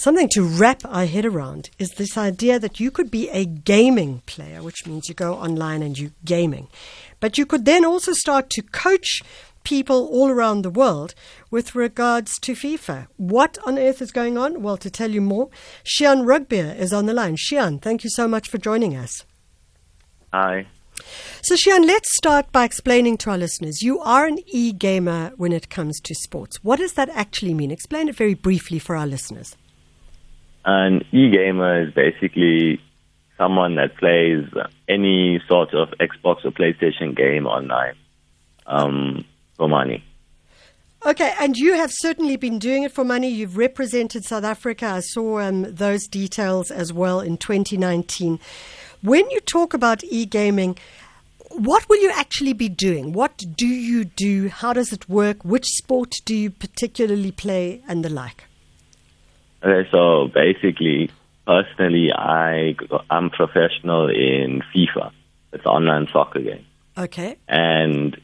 something to wrap our head around is this idea that you could be a gaming player, which means you go online and you gaming. But you could then also start to coach people all around the world with regards to FIFA. What on earth is going on? Well, to tell you more, Shiaan Rugbeer is on the line. Shiaan, thank you so much for joining us. Hi. So, Shiaan, let's start by explaining to our listeners you are an e gamer when it comes to sports. What does that actually mean? Explain it very briefly for our listeners. An e gamer is basically someone that plays any sort of Xbox or PlayStation game online um, for money. Okay, and you have certainly been doing it for money. You've represented South Africa. I saw um, those details as well in 2019. When you talk about e gaming, what will you actually be doing? What do you do? How does it work? Which sport do you particularly play and the like? Okay, so basically, personally, I I'm professional in FIFA. It's an online soccer game. Okay. And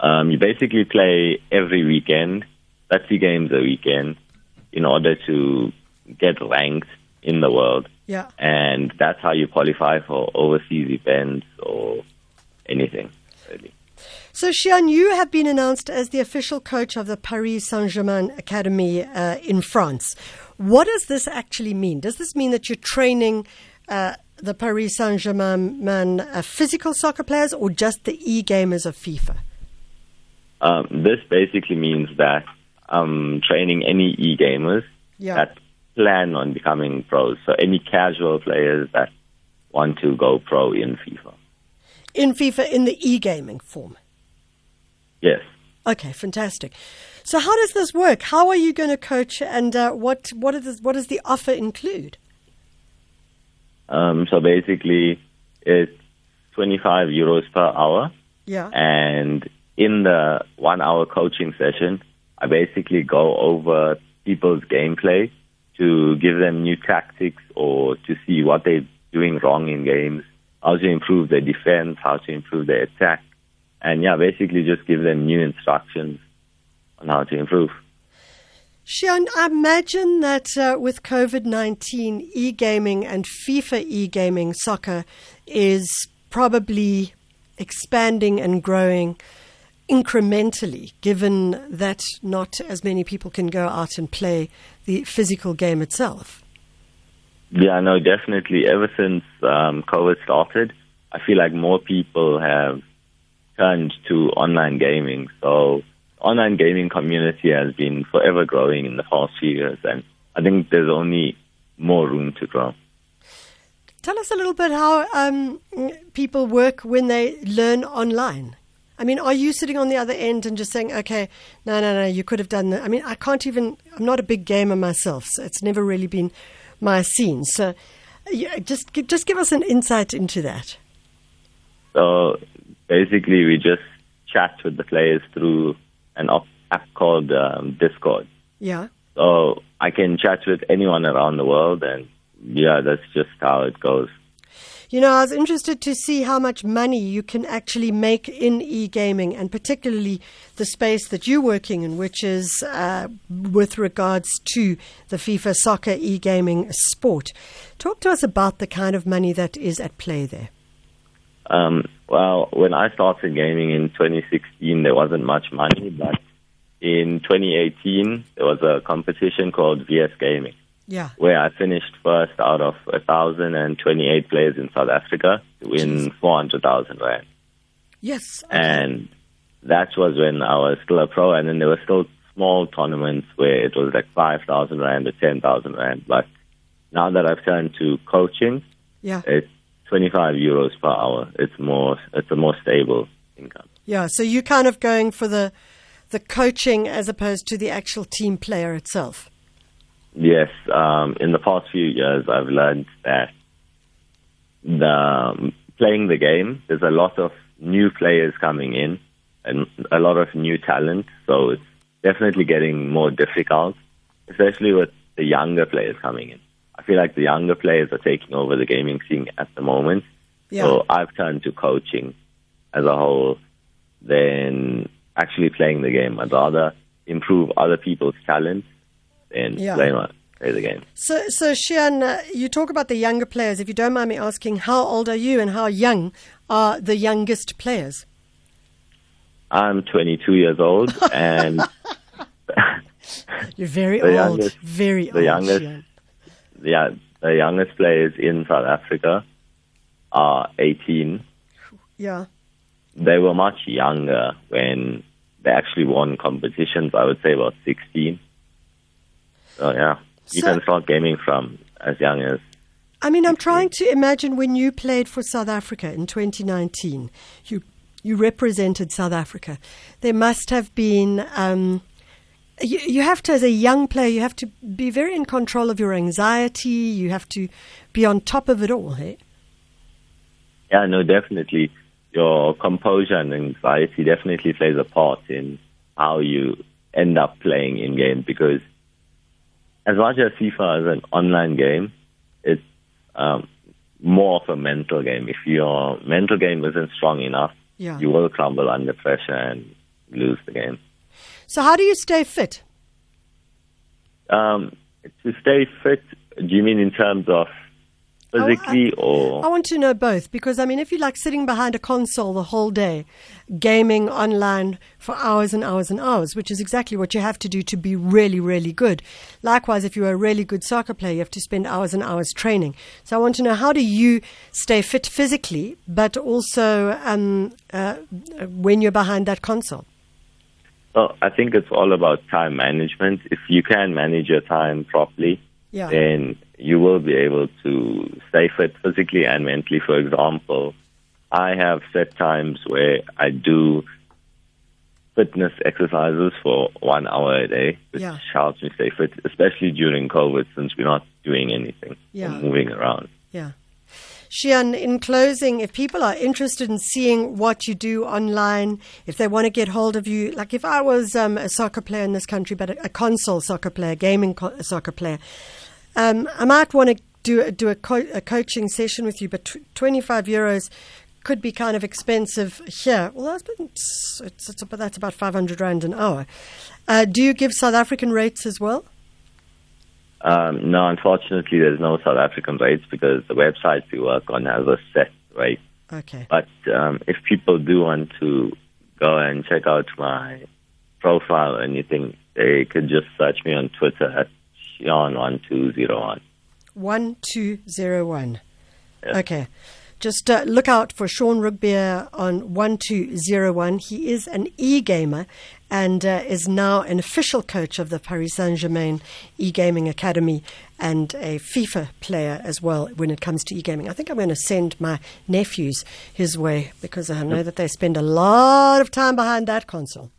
um, you basically play every weekend, 30 games a weekend, in order to get ranked in the world. Yeah. And that's how you qualify for overseas events or anything, really. So, Shiaan, you have been announced as the official coach of the Paris Saint Germain Academy uh, in France. What does this actually mean? Does this mean that you're training uh, the Paris Saint Germain uh, physical soccer players or just the e gamers of FIFA? Um, this basically means that I'm training any e gamers Yeah. that plan on becoming pros. So, any casual players that want to go pro in FIFA. In FIFA, in the e gaming form. Yes. Okay, fantastic. So, how does this work? How are you going to coach, and uh, what what is what does the offer include? Um, so basically, it's 25 euros per hour. Yeah. And in the one hour coaching session, I basically go over people's gameplay to give them new tactics or to see what they're doing wrong in games, how to improve their defense, how to improve their attack. And yeah, basically just give them new instructions on how to improve. Shiaan, I imagine that uh, with COVID 19, e gaming and FIFA e gaming soccer is probably expanding and growing incrementally, given that not as many people can go out and play the physical game itself. Yeah, no, definitely. Ever since um, COVID started, I feel like more people have turned to online gaming. So, online gaming community has been forever growing in the past few years, and I think there's only more room to grow. Tell us a little bit how um, people work when they learn online. I mean, are you sitting on the other end and just saying, okay, no, no, no, you could have done that? I mean, I can't even, I'm not a big gamer myself, so it's never really been my scene. So yeah, just, just give us an insight into that. So, basically, we just chat with the players through an op- app called um, Discord. Yeah. So, I can chat with anyone around the world, and yeah, that's just how it goes. You know, I was interested to see how much money you can actually make in e gaming, and particularly the space that you're working in, which is uh, with regards to the FIFA soccer e gaming sport. Talk to us about the kind of money that is at play there. Um, well, when I started gaming in 2016, there wasn't much money, but in 2018, there was a competition called VS Gaming, Yeah. where I finished first out of 1,028 players in South Africa to win 400,000 rand. Yes. And that was when I was still a pro, and then there were still small tournaments where it was like 5,000 rand or 10,000 rand. But now that I've turned to coaching, Yeah. it's 25 euros per hour. It's more, it's a more stable income. Yeah. So you're kind of going for the the coaching as opposed to the actual team player itself. Yes, um, in the past few years, I've learned that the um, playing the game, there's a lot of new players coming in and a lot of new talent. So it's definitely getting more difficult, especially with the younger players coming in. I feel like the younger players are taking over the gaming scene at the moment. Yeah. So I've turned to coaching as a whole than actually playing the game. I'd rather improve other people's talents than Yeah. play play the game. So, so Shiaan, uh, you talk about the younger players. If you don't mind me asking, how old are you and how young are the youngest players? I'm 22 years old, and you're very the old. Youngest, very the old. Youngest, Shiaan. Yeah, the youngest players in South Africa are 18. Yeah. They were much younger when they actually won competitions. I would say about 16. So yeah, you can start gaming from as young as I mean, I'm trying to imagine when you played for South Africa in 2019. You you represented South Africa. There must have been. Um, you, you have to, as a young player, you have to be very in control of your anxiety. You have to be on top of it all. Hey? Yeah, no, definitely. Your composure and anxiety definitely plays a part in how you end up playing in game because as much as FIFA is an online game, it's um, more of a mental game. If your mental game isn't strong enough, Yeah. you will crumble under pressure and lose the game. So, how do you stay fit? Um, to stay fit, do you mean in terms of physically or? I want to know both because I mean, if you're like sitting behind a console the whole day, gaming online for hours and hours and hours, which is exactly what you have to do to be really, really good. Likewise, if you're a really good soccer player, you have to spend hours and hours training. So I want to know how do you stay fit physically, but also um, uh, when you're behind that console. Well, I think it's all about time management. If you can manage your time properly, Yeah. then you will be able to stay fit physically and mentally. For example, I have set times where I do fitness exercises for one hour a day, which Yeah. helps me stay fit, especially during COVID since we're not doing anything Yeah. moving around. Yeah. Shiaan, in closing, if people are interested in seeing what you do online, if they want to get hold of you, like if I was um, a soccer player in this country, but a, a console soccer player, gaming co- soccer player, um, I might want to do a- do a, co- a coaching session with you, but tw- 25 euros could be kind of expensive here. Well, that's, it's, it's, it's, that's about 500 rand an hour. Uh, do you give South African rates as well? Um, no, unfortunately, there's no South African rates because the website we work on has a set rate. Okay. But um, if people do want to go and check out my profile or anything, they could just search me on Twitter at Sean1201. 1201. Yes. Okay. Just uh, look out for Sean Rugbeer on 1201. He is an e gamer and uh, is now an official coach of the Paris Saint Germain e gaming academy and a FIFA player as well when it comes to e gaming. I think I'm going to send my nephews his way because I know that they spend a lot of time behind that console.